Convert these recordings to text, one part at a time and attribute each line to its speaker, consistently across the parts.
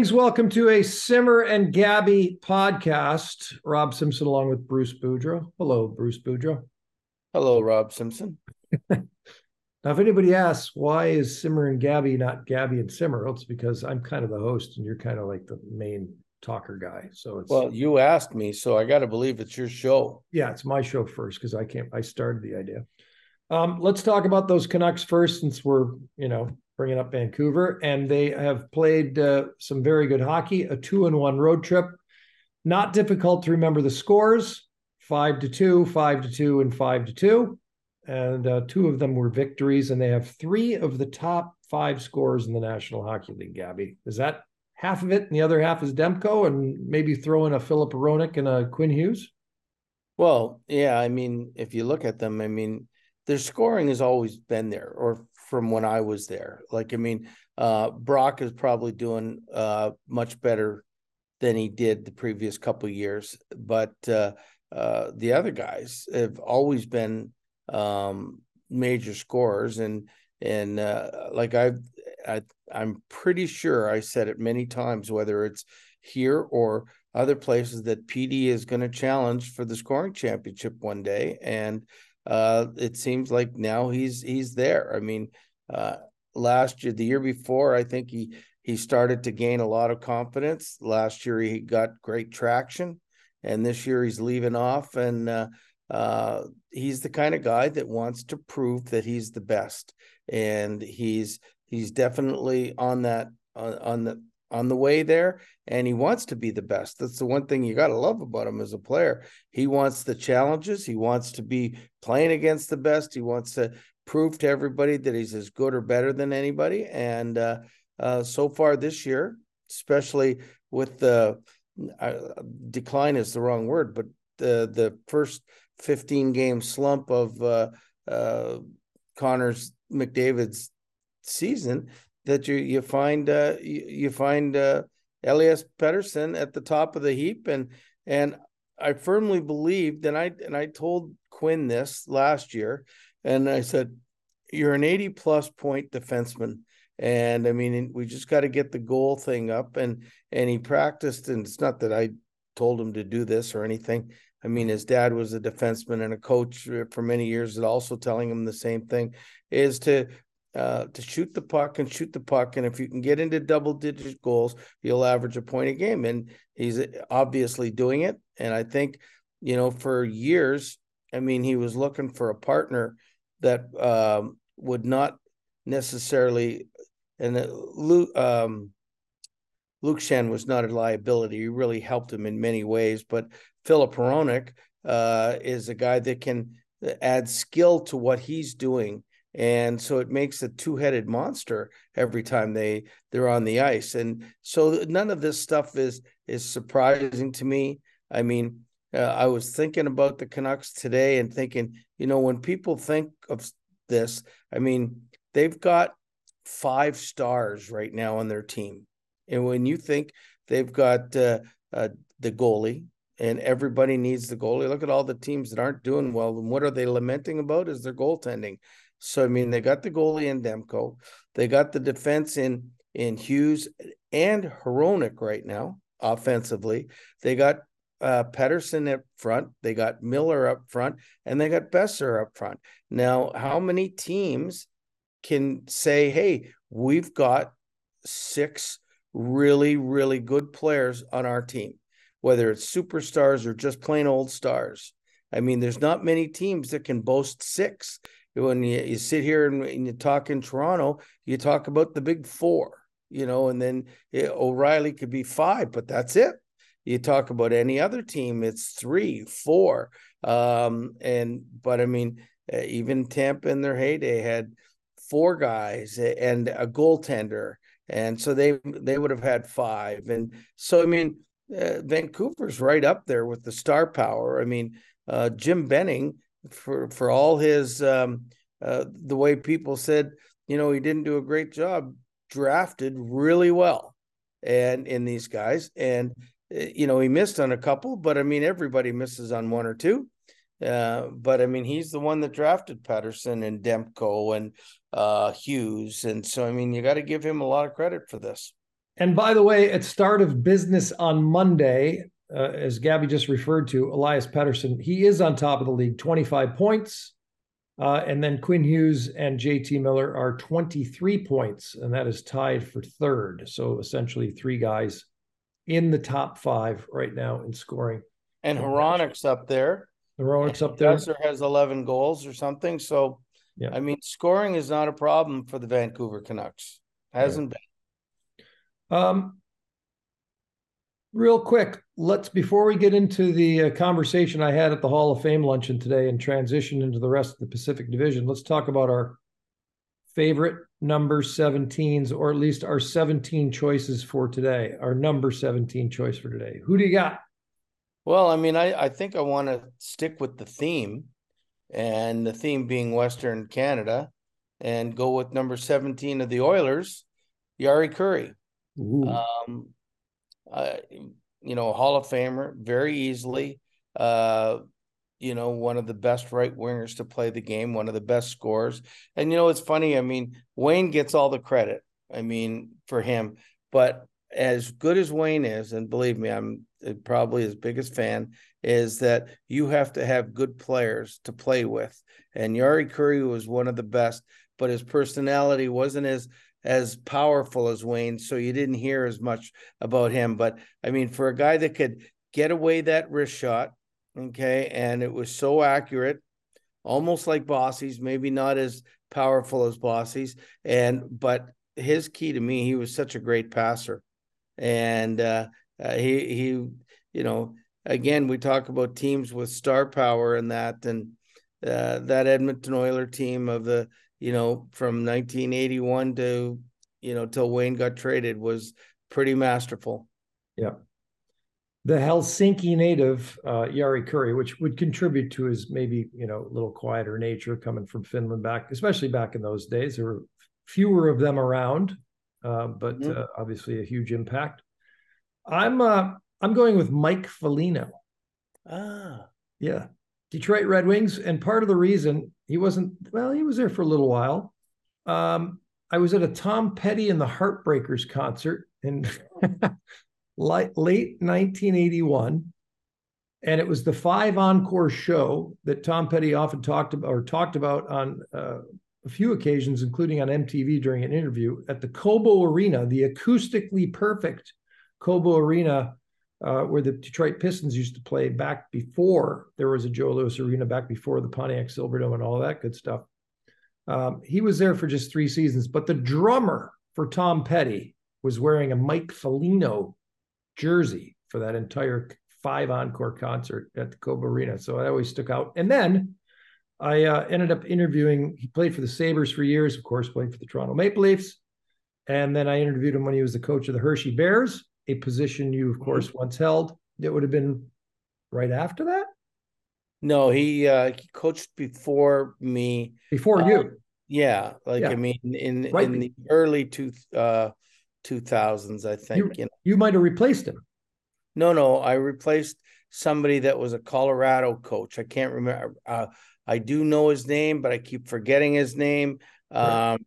Speaker 1: Greetings. Welcome to a Simmer and Gabby podcast. Rob Simpson along with Bruce Boudreau. Hello, Bruce Boudreau.
Speaker 2: Hello, Rob Simpson.
Speaker 1: now, if anybody asks why is Simmer and Gabby not Gabby and Simmer, it's because I'm kind of the host and you're kind of like the main talker guy. So it's
Speaker 2: well, you asked me, so I got to believe it's your show.
Speaker 1: Yeah, it's my show first because I can't. I started the idea. Um, let's talk about those Canucks first, since we're you know bringing up Vancouver, and they have played uh, some very good hockey. A two and one road trip, not difficult to remember the scores: five to two, five to two, and five to two. And uh, two of them were victories, and they have three of the top five scores in the National Hockey League. Gabby, is that half of it, and the other half is Demko, and maybe throw in a Filip Hronek and a Quinn Hughes?
Speaker 2: Well, yeah. I mean, if you look at them, I mean, their scoring has always been there, or from when I was there. Like, I mean, uh, Brock is probably doing uh, much better than he did the previous couple years, but uh, uh, the other guys have always been um, major scorers, and and uh, like I've, I, I'm pretty sure I said it many times, whether it's here or other places, that Petey is going to challenge for the scoring championship one day, and uh, it seems like now he's he's there. I mean, uh, last year, the year before, I think he he started to gain a lot of confidence. Last year, he got great traction, and this year he's leaving off, and uh, uh, he's the kind of guy that wants to prove that he's the best, and he's he's definitely on that on, on the on the way there and he wants to be the best. That's the one thing you got to love about him as a player. He wants the challenges. He wants to be playing against the best. He wants to prove to everybody that he's as good or better than anybody. And uh, uh, so far this year especially with the uh, decline is the wrong word but the the first 15 game slump of uh, uh, Connors McDavid's season that you you find uh, you, you find uh, Elias Pettersson at the top of the heap, and and I firmly believed, and I and I told Quinn this last year, and I said, "You're an 80 plus point defenseman." And I mean, we just got to get the goal thing up, and and he practiced, and it's not that I told him to do this or anything. I mean, his dad was a defenseman and a coach for many years, and also telling him the same thing is to uh, to shoot the puck and shoot the puck. And if you can get into double digit goals, you'll average a point a game. And he's obviously doing it. And I think, you know, for years, I mean, he was looking for a partner that um, would not necessarily, and Luke, um, Luke Schenn was not a liability. He really helped him in many ways. But Filip Hronek uh, is a guy that can add skill to what he's doing and so it makes a two-headed monster every time they they're on the ice and so none of this stuff is is surprising to me i mean uh, i was thinking about the canucks today and thinking you know when people think of this i mean they've got five stars right now on their team and when you think they've got uh, uh, the goalie and everybody needs the goalie. Look at all the teams that aren't doing well. And what are they lamenting about? Is their goaltending. So I mean, they got the goalie in Demko, they got the defense in in Hughes and Hronek right now offensively. They got uh, Pettersson up front, they got Miller up front, and they got Boeser up front. Now, how many teams can say, "Hey, we've got six really, really good players on our team, whether it's superstars or just plain old stars?" I mean, there's not many teams that can boast six when you, you sit here and, and, you talk in Toronto, you talk about the big four, you know, and then it, O'Reilly could be five, but that's it. You talk about any other team, it's three, four. Um, and but I mean, uh, even Tampa in their heyday had four guys and a goaltender, and so they they would have had five. And so I mean, uh, Vancouver's right up there with the star power. I mean, uh, Jim Benning for for all his um, uh, the way people said, you know, he didn't do a great job. Drafted really well, and in these guys, and uh, you know, he missed on a couple, but I mean, everybody misses on one or two. Uh, but I mean, he's the one that drafted Pettersson and Demko and uh, Hughes, and so I mean, you got to give him a lot of credit for this.
Speaker 1: And by the way, at start of business on Monday, uh, as Gabby just referred to, Elias Pettersson, he is on top of the league, 25 points. Uh, and then Quinn Hughes and JT Miller are 23 points, and that is tied for third. So essentially, three guys in the top five right now in scoring.
Speaker 2: And Hronek's up there.
Speaker 1: Hronek's up there.
Speaker 2: Has 11 goals or something. So, yeah. I mean, scoring is not a problem for the Vancouver Canucks. Hasn't yeah.
Speaker 1: been. Um, real quick, let's before we get into the uh, conversation I had at the Hall of Fame luncheon today and transition into the rest of the Pacific Division, let's talk about our favorite number 17s, or at least our 17 choices for today, our number 17 choice for today. Who do you got?
Speaker 2: Well, I mean, I, I think I want to stick with the theme, and the theme being Western Canada, and go with number 17 of the Oilers, Jari Kurri. Um, uh, you know, Hall of Famer very easily. Uh, you know, one of the best right wingers to play the game, one of the best scorers. And you know, it's funny. I mean, Wayne gets all the credit. I mean, for him, but as good as Wayne is, and believe me, I'm uh, probably his biggest fan, is that you have to have good players to play with. And Jari Kurri was one of the best, but his personality wasn't as as powerful as Wayne, so you didn't hear as much about him. But I mean, for a guy that could get away that wrist shot, okay, and it was so accurate, almost like Bossy's, maybe not as powerful as Bossy's, and but his key to me, he was such a great passer, and uh, uh, he he, you know, again, we talk about teams with star power and that, and uh, that Edmonton Oiler team of the you know, from 1981 to, you know, till Wayne got traded was pretty masterful.
Speaker 1: Yeah. The Helsinki native, uh, Jari Kurri, which would contribute to his maybe, you know, a little quieter nature coming from Finland back, especially back in those days. There were fewer of them around, uh, but mm-hmm. uh, obviously a huge impact. I'm uh, I'm going with Mike Foligno.
Speaker 2: Ah,
Speaker 1: yeah, Detroit Red Wings, and part of the reason he wasn't well, he was there for a little while. Um, I was at a Tom Petty and the Heartbreakers concert in late 1981, and it was the five encore show that Tom Petty often talked about or talked about on uh, a few occasions, including on MTV during an interview at the Cobo Arena, the acoustically perfect Cobo Arena uh, where the Detroit Pistons used to play back before there was a Joe Louis Arena, back before the Pontiac Silverdome and all that good stuff. Um, he was there for just three seasons, but the drummer for Tom Petty was wearing a Mike Foligno jersey for that entire five encore concert at the Cobo Arena. So it always stuck out. And then I uh, ended up interviewing, he played for the Sabres for years, of course, played for the Toronto Maple Leafs. And then I interviewed him when he was the coach of the Hershey Bears a position you, of mm-hmm. course, once held. It would have been right after that.
Speaker 2: No, he uh he coached before me.
Speaker 1: Before you. Um,
Speaker 2: yeah, like yeah. I mean, in right. in the early two uh two thousands, I think.
Speaker 1: You,
Speaker 2: you, know.
Speaker 1: you might have replaced him.
Speaker 2: No, no, I replaced somebody that was a Colorado coach. I can't remember. Uh, I do know his name, but I keep forgetting his name. Um,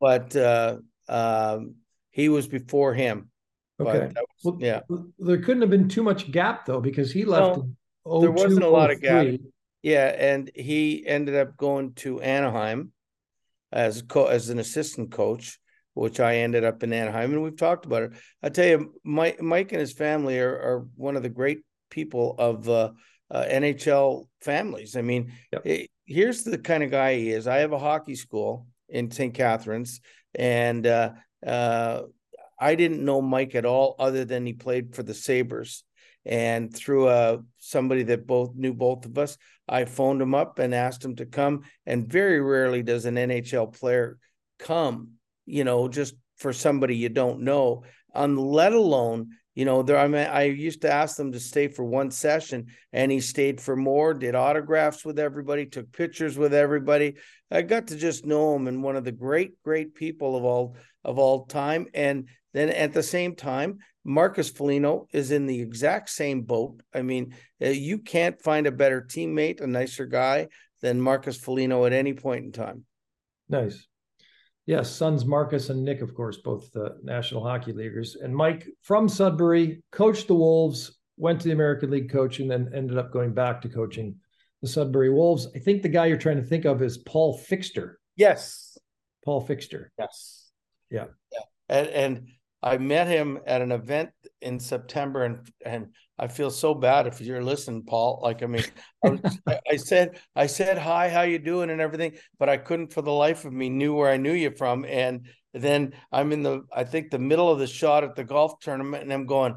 Speaker 2: but uh, um, he was before him.
Speaker 1: Okay. Was, well, yeah. There couldn't have been too much gap though, because he left.
Speaker 2: No, there wasn't a lot of gap. Yeah, and he ended up going to Anaheim as co- as an assistant coach, which I ended up in Anaheim, and we've talked about it. I tell you, Mike, Mike and his family are, are one of the great people of uh, uh, NHL families. I mean, yep. it, here's the kind of guy he is. I have a hockey school in St. Catharines, and uh, uh I didn't know Mike at all, other than he played for the Sabres. And through uh, somebody that both knew both of us, I phoned him up and asked him to come. And very rarely does an NHL player come, you know, just for somebody you don't know, um, let alone you know there i mean i used to ask them to stay for one session and he stayed for more did autographs with everybody took pictures with everybody i got to just know him and one of the great great people of all of all time and then at the same time, Marcus Foligno is in the exact same boat. I mean, uh, you can't find a better teammate, a nicer guy than Marcus Foligno at any point in time.
Speaker 1: Nice. Yes, sons Marcus and Nick, of course, both the National Hockey Leaguers. And Mike from Sudbury coached the Wolves, went to the American League coaching, and then ended up going back to coaching the Sudbury Wolves. I think the guy you're trying to think of is Paul Fixter.
Speaker 2: Yes.
Speaker 1: Paul Fixter.
Speaker 2: Yes.
Speaker 1: Yeah.
Speaker 2: Yeah. And, and I met him at an event in September, and and I feel so bad if you're listening, Paul. Like, I mean, I, was, I, said, I said hi, how you doing, and everything, but I couldn't for the life of me knew where I knew you from. And then I'm in the, I think the middle of the shot at the golf tournament, and I'm going,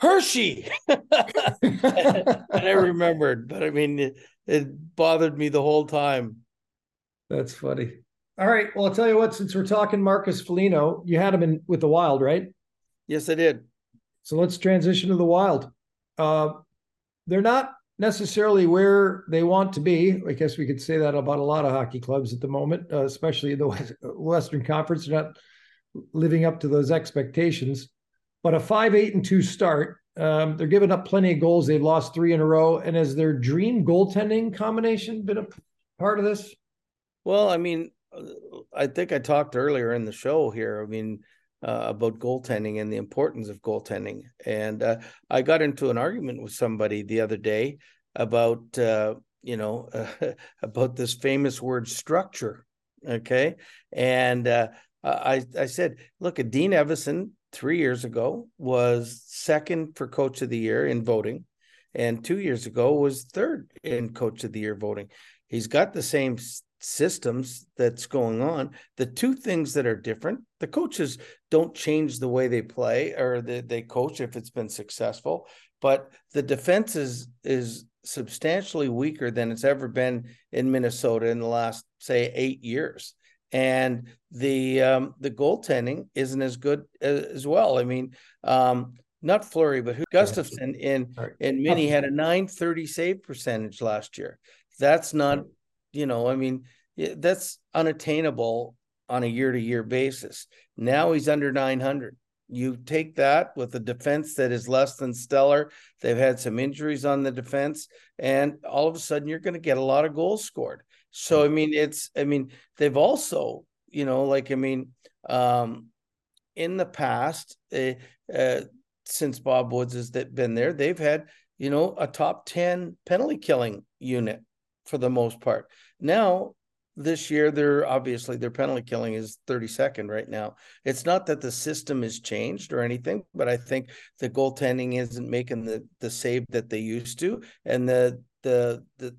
Speaker 2: Hershey. and I remembered, but I mean, it, it bothered me the whole time.
Speaker 1: That's funny. All right. Well, I'll tell you what, since we're talking Marcus Foligno, you had him in with the Wild, right?
Speaker 2: Yes, I did.
Speaker 1: So let's transition to the Wild. Uh, they're not necessarily where they want to be. I guess we could say that about a lot of hockey clubs at the moment, uh, especially the Western Conference. They're not living up to those expectations. But a five, eight, and two start. Um, they're giving up plenty of goals. They've lost three in a row. And has their dream goaltending combination been a part of this?
Speaker 2: Well, I mean, I think I talked earlier in the show here. I mean, uh, about goaltending and the importance of goaltending. And uh, I got into an argument with somebody the other day about, uh, you know, about this famous word structure. Okay. And uh, I, I said, look, at Dean Evason three years ago was second for coach of the year in voting. And two years ago was third in coach of the year voting. He's got the same systems that's going on the two things that are different the coaches don't change the way they play or the, they coach if it's been successful but the defense is is substantially weaker than it's ever been in minnesota in the last say eight years. And the um the goaltending isn't as good as, as well. I mean um not Fleury, but who Gustavsson in in Mini had a 930 save percentage last year. That's not you know, I mean, that's unattainable on a year to year basis. Now he's under 900. You take that with a defense that is less than stellar. They've had some injuries on the defense, and all of a sudden you're going to get a lot of goals scored. So, I mean, it's, I mean, they've also, you know, like, I mean, um, in the past, uh, uh, since Bob Woods has been there, they've had, you know, a top 10 penalty killing unit for the most part. Now, this year, they're obviously their penalty killing is 32nd right now. It's not that the system has changed or anything, but I think the goaltending isn't making the the save that they used to, and the the the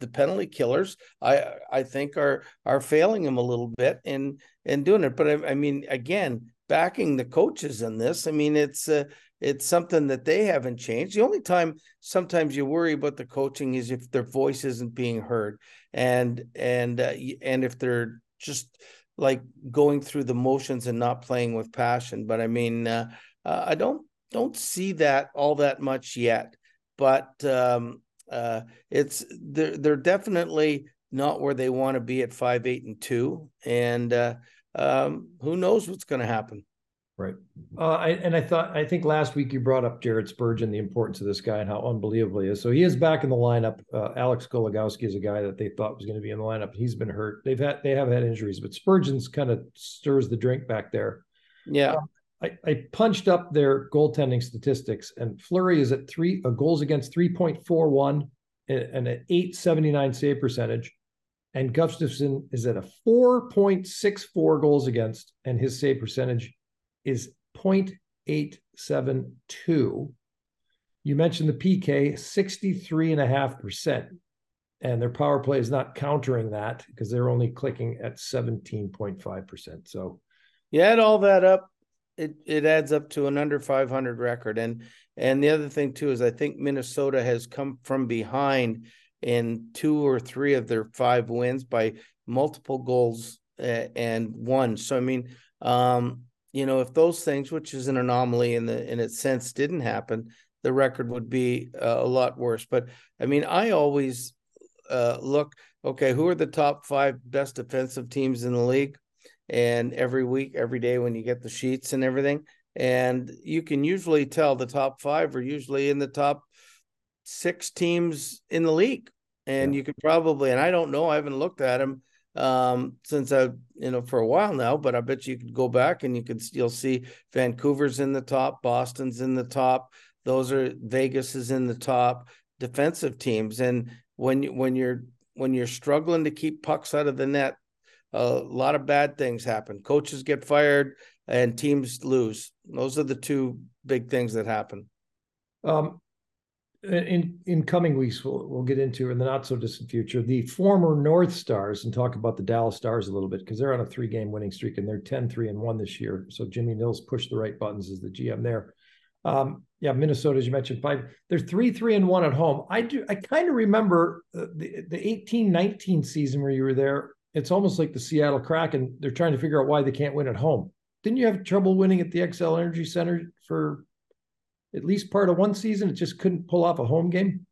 Speaker 2: the penalty killers I I think are are failing them a little bit in in doing it. But I, I mean, again, backing the coaches in this, I mean, it's uh, it's something that they haven't changed. The only time sometimes you worry about the coaching is if their voice isn't being heard, and and uh, and if they're just like going through the motions and not playing with passion. But I mean, uh, uh, I don't don't see that all that much yet. But um, uh, it's they're they're definitely not where they want to be at five, eight, and two, and uh, um, who knows what's going to happen.
Speaker 1: Right. Uh, I, and I thought, I think last week you brought up Jared Spurgeon, the importance of this guy and how unbelievable he is. So he is back in the lineup. Uh, Alex Goligoski is a guy that they thought was going to be in the lineup. He's been hurt. They've had, they have had injuries, but Spurgeon's kind of stirs the drink back there.
Speaker 2: Yeah. Um,
Speaker 1: I, I punched up their goaltending statistics and Fleury is at three uh, goals against 3.41 and, and an 879 save percentage. And Gustavsson is at a 4.64 goals against and his save percentage is 0.872. You mentioned the PK, 63.5%. And their power play is not countering that because they're only clicking at 17.5%. So
Speaker 2: you add all that up, it, it adds up to an under 500 record. And and the other thing too is I think Minnesota has come from behind in two or three of their five wins by multiple goals and one. So I mean, um, you know, if those things, which is an anomaly in the in its sense, didn't happen, the record would be uh, a lot worse. But I mean, I always uh, look, okay, who are the top five best defensive teams in the league? And every week, every day, when you get the sheets and everything, and you can usually tell the top five are usually in the top six teams in the league. And yeah. you could probably, and I don't know, I haven't looked at them um, since I, you know, for a while now, but I bet you could go back and you could you'll see Vancouver's in the top, Boston's in the top. Those are Vegas is in the top defensive teams. And when you, when you're when you're struggling to keep pucks out of the net, a lot of bad things happen. Coaches get fired and teams lose. Those are the two big things that happen.
Speaker 1: Um, in in coming weeks, we'll we'll get into in the not so distant future the former North Stars and talk about the Dallas Stars a little bit because they're on a three game winning streak and they're 10 3 and 1 this year. So Jimmy Nill's pushed the right buttons as the GM there. Um, yeah, Minnesota, as you mentioned, five. They're three, three, and one at home. I do. I kind of remember uh, the the eighteen nineteen season where you were there. It's almost like the Seattle Kraken. They're trying to figure out why they can't win at home. Didn't you have trouble winning at the Xcel Energy Center for at least part of one season? It just couldn't pull off a home game.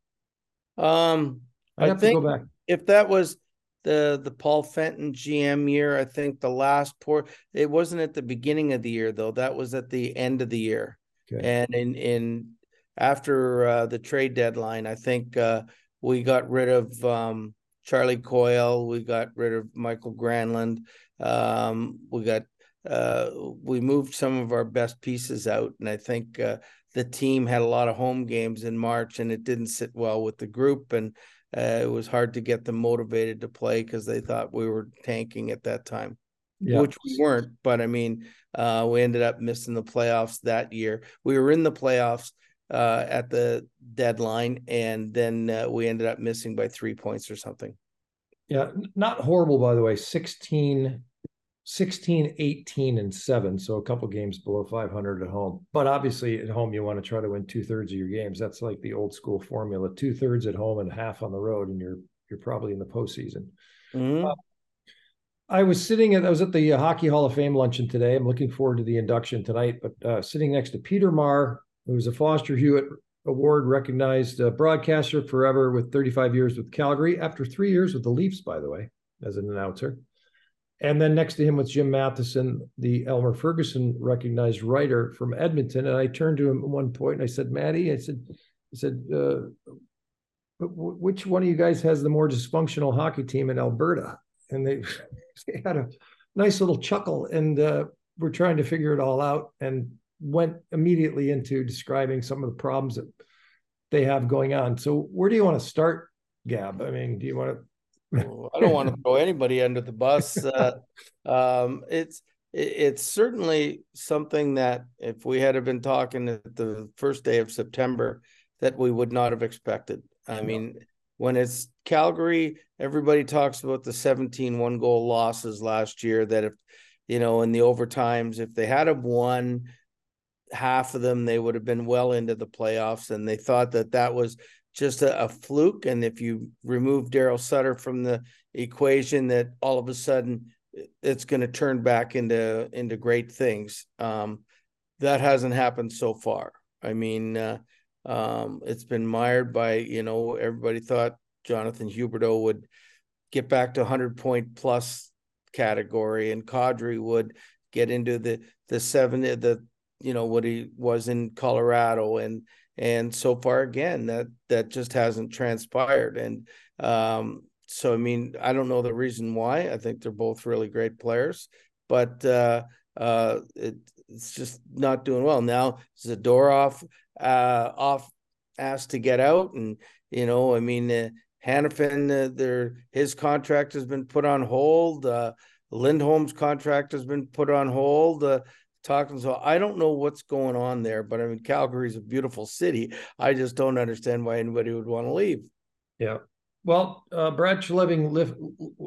Speaker 2: Um, I'd I think if that was the the Paul Fenton GM year, I think the last port. It wasn't at the beginning of the year though. That was at the end of the year. Okay. And in in after uh, the trade deadline, I think uh, we got rid of um, Charlie Coyle. We got rid of Michael Granlund. Um, we got uh, we moved some of our best pieces out, and I think uh, the team had a lot of home games in March, and it didn't sit well with the group, and uh, it was hard to get them motivated to play because they thought we were tanking at that time, yeah. which we weren't. But I mean, uh, we ended up missing the playoffs that year. We were in the playoffs uh, at the deadline, and then uh, we ended up missing by three points or something.
Speaker 1: Yeah, not horrible, by the way. 16, 16, 18, and seven. So a couple games below 500 at home. But obviously, at home, you want to try to win two thirds of your games. That's like the old school formula two thirds at home and half on the road, and you're you're probably in the postseason. Mm-hmm. Uh, I was sitting at I was at the Hockey Hall of Fame luncheon today. I'm looking forward to the induction tonight. But uh, sitting next to Peter Maher, who was a Foster Hewitt Award recognized uh, broadcaster forever with 35 years with Calgary, after three years with the Leafs, by the way, as an announcer. And then next to him was Jim Matheson, the Elmer Ferguson recognized writer from Edmonton. And I turned to him at one point and I said, Maddie, I said, I said, uh, which one of you guys has the more dysfunctional hockey team in Alberta? And they they had a nice little chuckle and uh, we're trying to figure it all out and went immediately into describing some of the problems that they have going on. So where do you want to start, Gab? I mean, do you want to?
Speaker 2: I don't want to throw anybody under the bus. Uh, um, it's it's certainly something that if we had have been talking at the first day of September, that we would not have expected. I mean, when it's Calgary, everybody talks about the 17 one goal losses last year. That if, you know, in the overtimes, if they had have won half of them, they would have been well into the playoffs. And they thought that that was just a, a fluke. And if you remove Darryl Sutter from the equation, that all of a sudden it's going to turn back into into great things. Um, that hasn't happened so far. I mean, uh, um, it's been mired by, you know, everybody thought Jonathan Huberdeau would get back to 100 point plus category and Kadri would get into the the seven the you know what he was in Colorado and and so far again that that just hasn't transpired and um so I mean I don't know the reason why I think they're both really great players but uh uh it, it's just not doing well now Zadorov uh, off asked to get out, and you know, I mean, uh, Hanifin, uh, their his contract has been put on hold. Uh, Lindholm's contract has been put on hold. Uh, talking so I don't know what's going on there, but I mean, Calgary is a beautiful city. I just don't understand why anybody would want to leave.
Speaker 1: Yeah, well, uh, Brad Treliving left,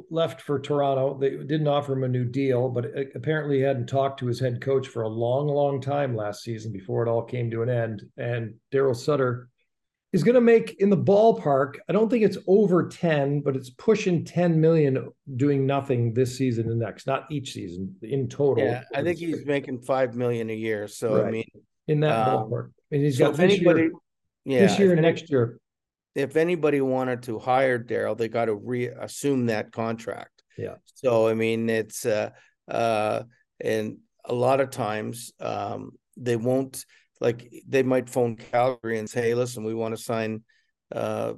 Speaker 1: left for Toronto. They didn't offer him a new deal, but apparently he hadn't talked to his head coach for a long, long time last season before it all came to an end. And Darryl Sutter is going to make in the ballpark. I don't think it's over 10, but it's pushing 10 million doing nothing this season and next, not each season in total.
Speaker 2: Yeah, I think he's making 5 million a year. So, right. I mean,
Speaker 1: in that um, ballpark. And he's so got this anybody, year, yeah, this year and next year
Speaker 2: if anybody wanted to hire Darryl, they got to reassume that contract.
Speaker 1: Yeah.
Speaker 2: So I mean, it's uh, uh, and a lot of times um, they won't like they might phone Calgary and say, "Hey, listen, we want to sign uh,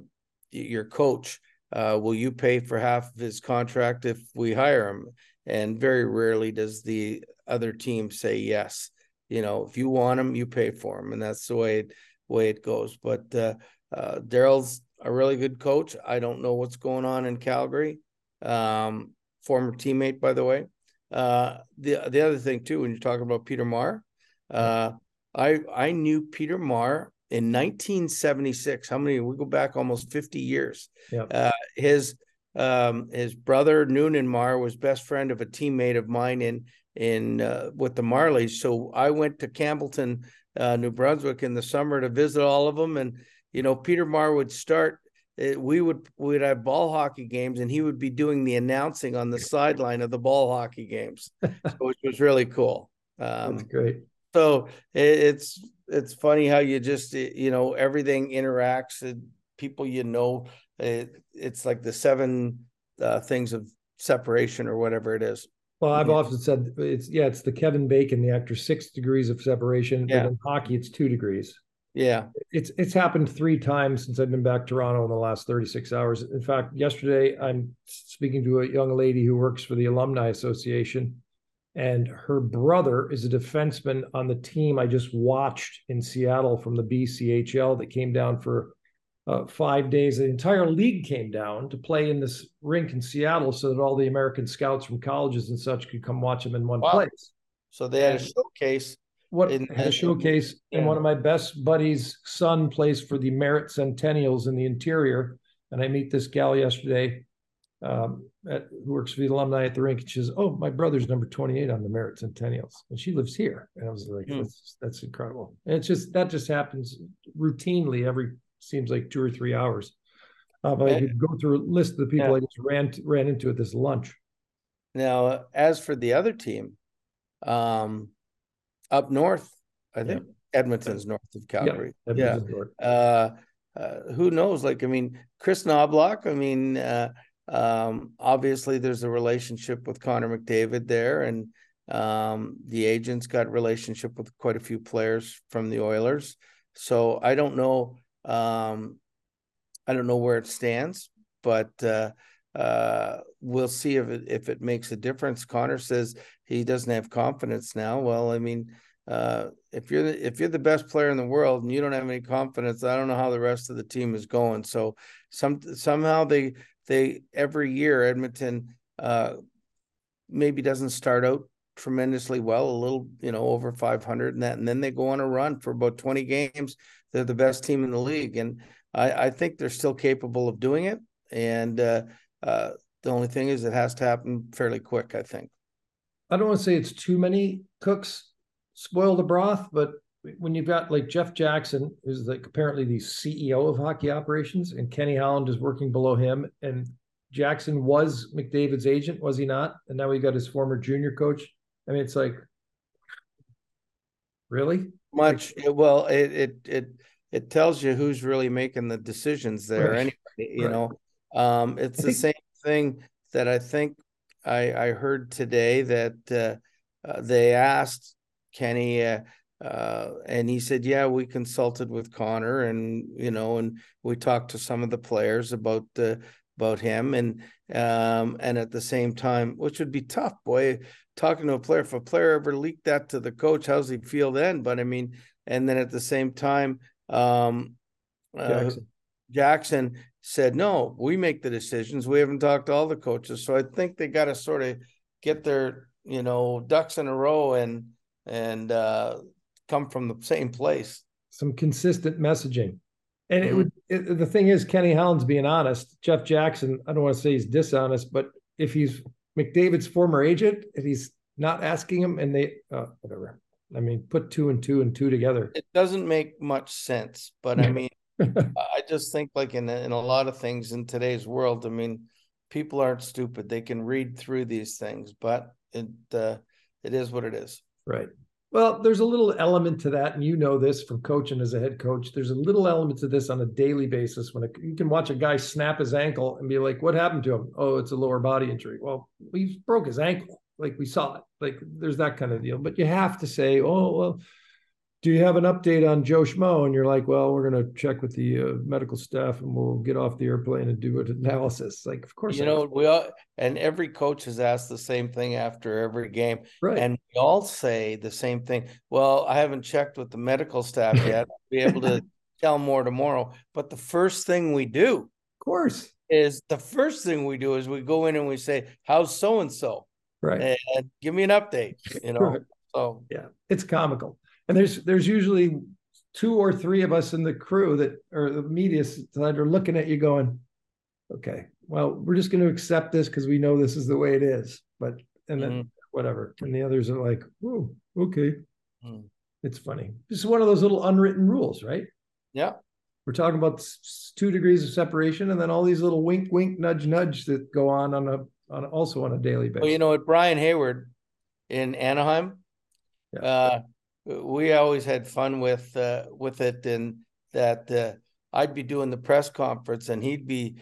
Speaker 2: your coach," uh, will you pay for half of his contract if we hire him? And very rarely does the other team say yes. You know, if you want him, you pay for him, and that's the way it, way it goes. But uh, uh, Darryl's a really good coach. I don't know what's going on in Calgary. Um, former teammate, by the way. Uh, the the other thing too, when you're talking about Peter Maher, uh, I I knew Peter Maher in 1976. How many? We go back almost 50 years.
Speaker 1: Yeah.
Speaker 2: Uh, his um, his brother Noonan Maher was best friend of a teammate of mine in in uh, with the Marlies. So I went to Campbellton, uh, New Brunswick, in the summer to visit all of them. And you know, Peter Maher would start we would we would have ball hockey games and he would be doing the announcing on the sideline of the ball hockey games which was really cool
Speaker 1: um, that's great
Speaker 2: so it's it's funny how you just you know everything interacts and people you know it, it's like the seven uh, things of separation or whatever it is
Speaker 1: well, I've yeah. often said it's yeah, it's the Kevin Bacon, the actor, six degrees of separation. Yeah. But in hockey, it's two degrees.
Speaker 2: Yeah.
Speaker 1: It's it's happened three times since I've been back to Toronto in the last 36 hours. In fact, yesterday I'm speaking to a young lady who works for the Alumni Association, and her brother is a defenseman on the team I just watched in Seattle from the BCHL that came down for uh, five days. The entire league came down to play in this rink in Seattle so that all the American scouts from colleges and such could come watch them in one wow. place.
Speaker 2: So they had a showcase
Speaker 1: what in, had a showcase, yeah. and one of my best buddies' son plays for the Merritt Centennials in the interior. And I meet this gal yesterday um, at, who works for the alumni at the rink. And she says, "Oh, my brother's number twenty-eight on the Merritt Centennials, and she lives here." And I was like, mm. that's, "That's incredible." And it's just that just happens routinely every seems like two or three hours. Uh, but I could go through a list of the people yeah. I just ran ran into at this lunch.
Speaker 2: Now, as for the other team, um, up north. I think yeah. Edmonton's north of Calgary. Yeah. yeah. Uh, uh, who knows? Like, I mean, Chris Knoblauch. I mean, uh, um, obviously, there's a relationship with Connor McDavid there, and um, the agent's got relationship with quite a few players from the Oilers. So I don't know. Um, I don't know where it stands, but uh, uh, we'll see if it if it makes a difference. Connor says he doesn't have confidence now. Well, I mean, uh, if you're the, if you're the best player in the world and you don't have any confidence, I don't know how the rest of the team is going. So some somehow they they every year Edmonton uh, maybe doesn't start out tremendously well, a little you know over 500 and that, and then they go on a run for about 20 games. They're the best team in the league, and I, I think they're still capable of doing it. And uh, uh, the only thing is, it has to happen fairly quick. I think.
Speaker 1: I don't want to say it's too many cooks spoil the broth, but when you've got like Jeff Jackson, who's like apparently the CEO of hockey operations, and Kenny Holland is working below him, and Jackson was McDavid's agent, was he not? And now we got his former junior coach. I mean, it's like, really
Speaker 2: much. Like, well, it it it it tells you who's really making the decisions there. Right. Anyway, you right. know, um, it's I the think, same thing that I think I, I heard today that uh, uh, they asked Kenny, uh, uh, and he said, "Yeah, we consulted with Connor, and you know, and we talked to some of the players about the about him, and um, and at the same time, which would be tough, boy, talking to a player. If a player ever leaked that to the coach, how's he feel then? But I mean, and then at the same time, um, uh, Jackson. Jackson said, no, we make the decisions. We haven't talked to all the coaches. So I think they got to sort of get their, you know, ducks in a row and, and uh, come from the same place.
Speaker 1: Some consistent messaging. And mm-hmm. it would, it, the thing is, Kenny Holland's being honest. Jeff Jackson, I don't want to say he's dishonest, but if he's McDavid's former agent and he's not asking him and they, uh, whatever. I mean, put two and two and two together.
Speaker 2: It doesn't make much sense, but I mean, I just think like in in a lot of things in today's world, I mean, people aren't stupid. They can read through these things, but it uh, it is what it is.
Speaker 1: Right. Well, there's a little element to that, and you know this from coaching as a head coach. There's a little element to this on a daily basis when you can watch a guy snap his ankle and be like, "What happened to him? Oh, it's a lower body injury." Well, he broke his ankle, like we saw it. Like there's that kind of deal. But you have to say, "Oh, well, do you have an update on Joe Schmo? And you're like, well, we're going to check with the uh, medical staff and we'll get off the airplane and do an analysis. Like, of course,
Speaker 2: you know, we all, and every coach has asked the same thing after every game.
Speaker 1: right.
Speaker 2: And we all say the same thing. Well, I haven't checked with the medical staff yet. I'll be able to tell more tomorrow. But the first thing we do
Speaker 1: of course.
Speaker 2: is the first thing we do is we go in and we say, How's so and so?
Speaker 1: Right.
Speaker 2: And give me an update, you know.
Speaker 1: Right.
Speaker 2: So
Speaker 1: Yeah. It's comical. And there's, there's usually two or three of us in the crew that, or the media side are looking at you going, okay, well, we're just going to accept this because we know this is the way it is. But, and then
Speaker 2: Mhm.
Speaker 1: whatever. And the others are like, oh, okay.
Speaker 2: Mm.
Speaker 1: It's funny. This is one of those little unwritten rules, right?
Speaker 2: yeah.
Speaker 1: We're talking about two degrees of separation, and then all these little wink, wink, nudge, nudge that go on on a on also on a daily basis.
Speaker 2: Well, you know what, Brian Hayward in Anaheim,
Speaker 1: Yeah.
Speaker 2: uh, we always had fun with uh, with it, and that uh, I'd be doing the press conference, and he'd be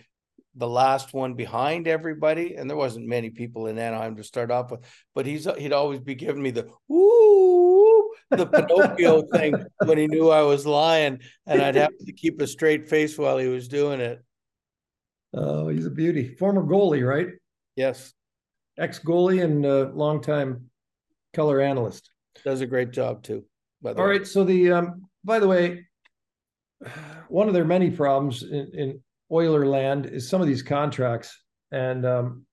Speaker 2: the last one behind everybody, and there wasn't many people in Anaheim to start off with, but he's he'd always be giving me the woo, the Pinocchio thing when he knew I was lying, and I'd have to keep a straight face while he was doing it.
Speaker 1: oh, he's a beauty. Former goalie, right?
Speaker 2: Yes,
Speaker 1: Ex goalie and uh, longtime color analyst.
Speaker 2: Does a great job too. By the
Speaker 1: All
Speaker 2: way.
Speaker 1: right. So the um, by the way, one of their many problems in, in Oiler land is some of these contracts, and um,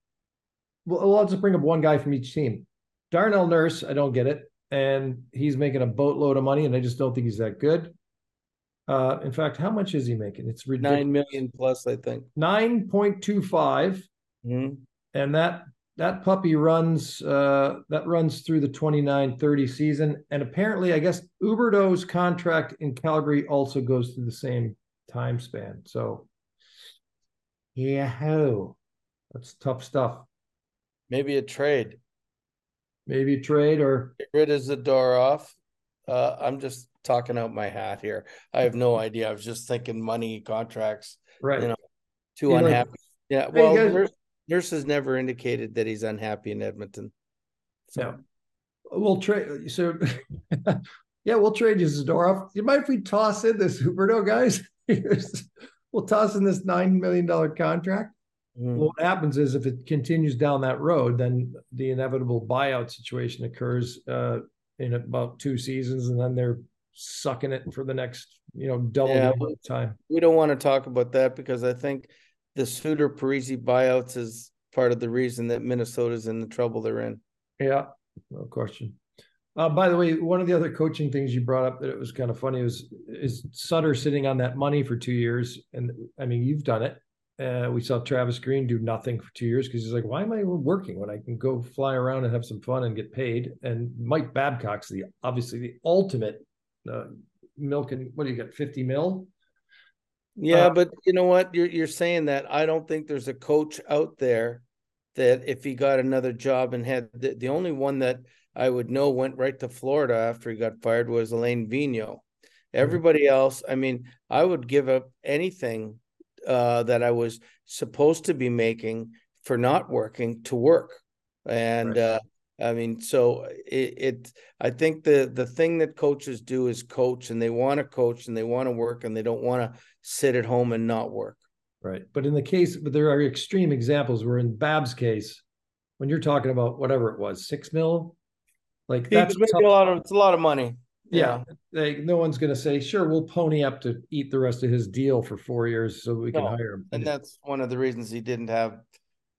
Speaker 1: well, I'll just bring up one guy from each team. Darnell Nurse, I don't get it, and he's making a boatload of money, and I just don't think he's that good. Uh, in fact, how much is he making? It's ridiculous.
Speaker 2: nine million plus, I think.
Speaker 1: Nine point two five,
Speaker 2: Mhm.
Speaker 1: and that that puppy runs uh that runs through the 29-30 season and apparently i guess Huberdeau's contract in calgary also goes through the same time span so yeah that's tough stuff
Speaker 2: Maybe a trade.
Speaker 1: maybe a trade or
Speaker 2: Get rid of Zadorov. Uh, I'm just talking out my hat here. I have no idea. I was just thinking money contracts.
Speaker 1: right
Speaker 2: You know, Too unhappy. Yeah.
Speaker 1: "Hey,
Speaker 2: Well,
Speaker 1: guys-"
Speaker 2: Nurse, has never indicated that he's unhappy in Edmonton. So
Speaker 1: no we'll trade so yeah we'll trade you Zadorov. you mind if we toss in this Huberdeau guys we'll toss in this nine million dollar contract
Speaker 2: mm,
Speaker 1: Well, what happens is if it continues down that road, then the inevitable buyout situation occurs uh, in about two seasons, and then they're sucking it for the next, you know, double
Speaker 2: Yeah,
Speaker 1: the time.
Speaker 2: we don't want to talk about that because I think the Suter Parise buyouts is part of the reason that Minnesota's in the trouble they're in.
Speaker 1: Yeah, no question. Uh, by the way, one of the other coaching things you brought up that it was kind of funny was is Sutter sitting on that money for two years, and I mean you've done it. Uh, we saw Travis Green do nothing for two years because he's like, why am I working when I can go fly around and have some fun and get paid? And Mike Babcock's the obviously the ultimate uh, milking. What do you got? Fifty mil?
Speaker 2: Yeah,
Speaker 1: Uh,
Speaker 2: but you know what? You're you're saying that I don't think there's a coach out there that if he got another job and had the, the only one that I would know went right to Florida after he got fired was Alain Vigneault. Everybody else, I mean, I would give up anything uh, that I was supposed to be making for not working to work. And
Speaker 1: Right.
Speaker 2: uh, I mean, so uh, it, it I think the the thing that coaches do is coach and they want to coach and they want to work and they don't want to sit at home and not work.
Speaker 1: Right. But in the case, but there are extreme examples where in Bab's case, when you're talking about whatever it was, six mil, like that's
Speaker 2: a lot of it's a lot of money.
Speaker 1: yeah. Like no one's going to say, sure, we'll pony up to eat the rest of his deal for four years so we can
Speaker 2: No,
Speaker 1: hire him.
Speaker 2: And that's one of the reasons he didn't have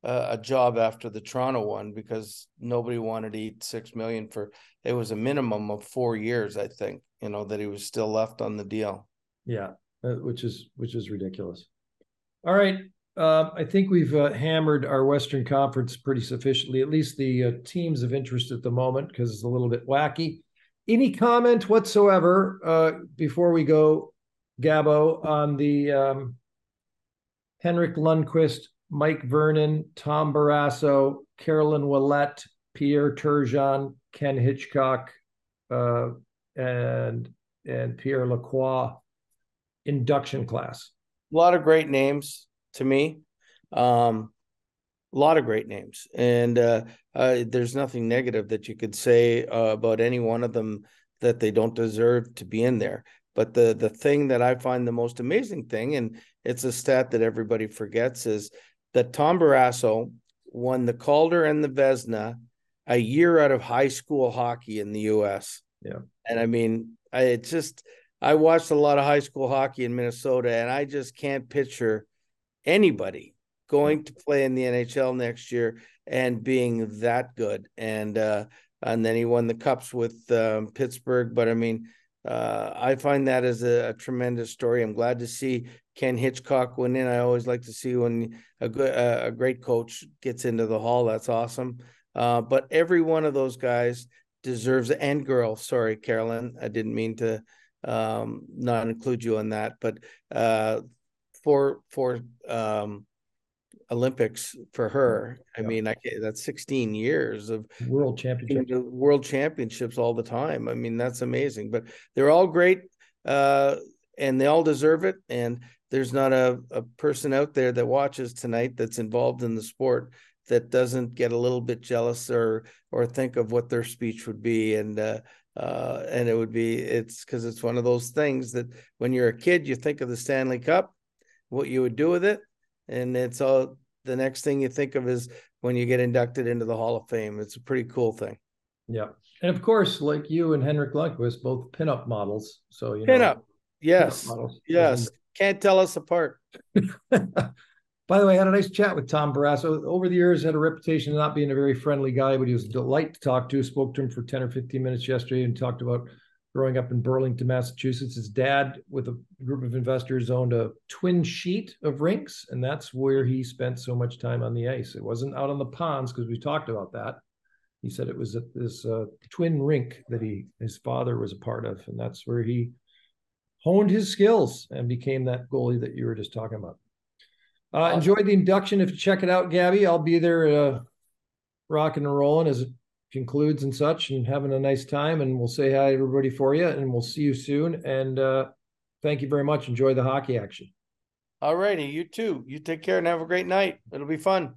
Speaker 2: uh, a job after the Toronto one because nobody wanted to eat six million for it was a minimum of four years, I think, you know, that he was still left on the deal.
Speaker 1: Yeah, uh, which is which is ridiculous. All right, uh, I think we've uh, hammered our Western Conference pretty sufficiently. At least the uh, teams of interest at the moment, because it's a little bit wacky. Any comment whatsoever uh, before we go, Gabo, on the um, Henrik Lundqvist, Mike Vernon, Tom Barrasso, Caroline Ouellette, Pierre Turgeon, Ken Hitchcock, uh, and and Pierre Lacroix induction class.
Speaker 2: A lot of great names to me. Um, a lot of great names, and uh, uh, there's nothing negative that you could say uh, about any one of them that they don't deserve to be in there. But the the thing that I find the most amazing thing, and it's a stat that everybody forgets, is that Tom Barrasso won the Calder and the Vezina a year out of high school hockey in the U.S.
Speaker 1: Yeah,
Speaker 2: and I mean, I it just I watched a lot of high school hockey in Minnesota, and I just can't picture anybody going to play in the NHL next year and being that good. And uh, and then he won the cups with um, Pittsburgh. But I mean, uh, I find that as a, a, tremendous story. I'm glad to see Ken Hitchcock win in. I always like to see when a good a great coach gets into the hall. That's awesome. Uh, but every one of those guys deserves and girl. Sorry, Carolyn, I didn't mean to um, not include you on that, but uh, for for um, Olympics for her. I yeah. mean, I, that's 16 years of
Speaker 1: world championship,
Speaker 2: world championships all the time. I mean, that's amazing. But they're all great, uh, and they all deserve it. And there's not a, a person out there that watches tonight that's involved in the sport that doesn't get a little bit jealous or or think of what their speech would be and uh, uh, and it would be it's because it's one of those things that when you're a kid you think of the Stanley Cup, what you would do with it, and it's all the next thing you think of is when you get inducted into the Hall of Fame. It's a pretty cool thing.
Speaker 1: Yeah, and of course, like you and Henrik Lundqvist, both pinup models. So you
Speaker 2: pinup, know, yes, pinup yes, can't tell us apart.
Speaker 1: By the way, I had a nice chat with Tom Barrasso. Over the years, had a reputation of not being a very friendly guy, but he was a delight to talk to. Spoke to him for 10 or 15 minutes yesterday and talked about growing up in Burlington, Massachusetts. His dad, with a group of investors, owned a twin sheet of rinks, and that's where he spent so much time on the ice. It wasn't out on the ponds because we talked about that. He said it was at this uh, twin rink that he his father was a part of, and that's where he honed his skills and became that goalie that you were just talking about. Uh, enjoy the induction. If you check it out, Gabby, I'll be there uh, rocking and rolling as concludes and such and having a nice time. And we'll say hi everybody for you and we'll see you soon. And uh, thank you very much. Enjoy the hockey action.
Speaker 2: All righty. You too. You take care and have a great night. It'll be fun.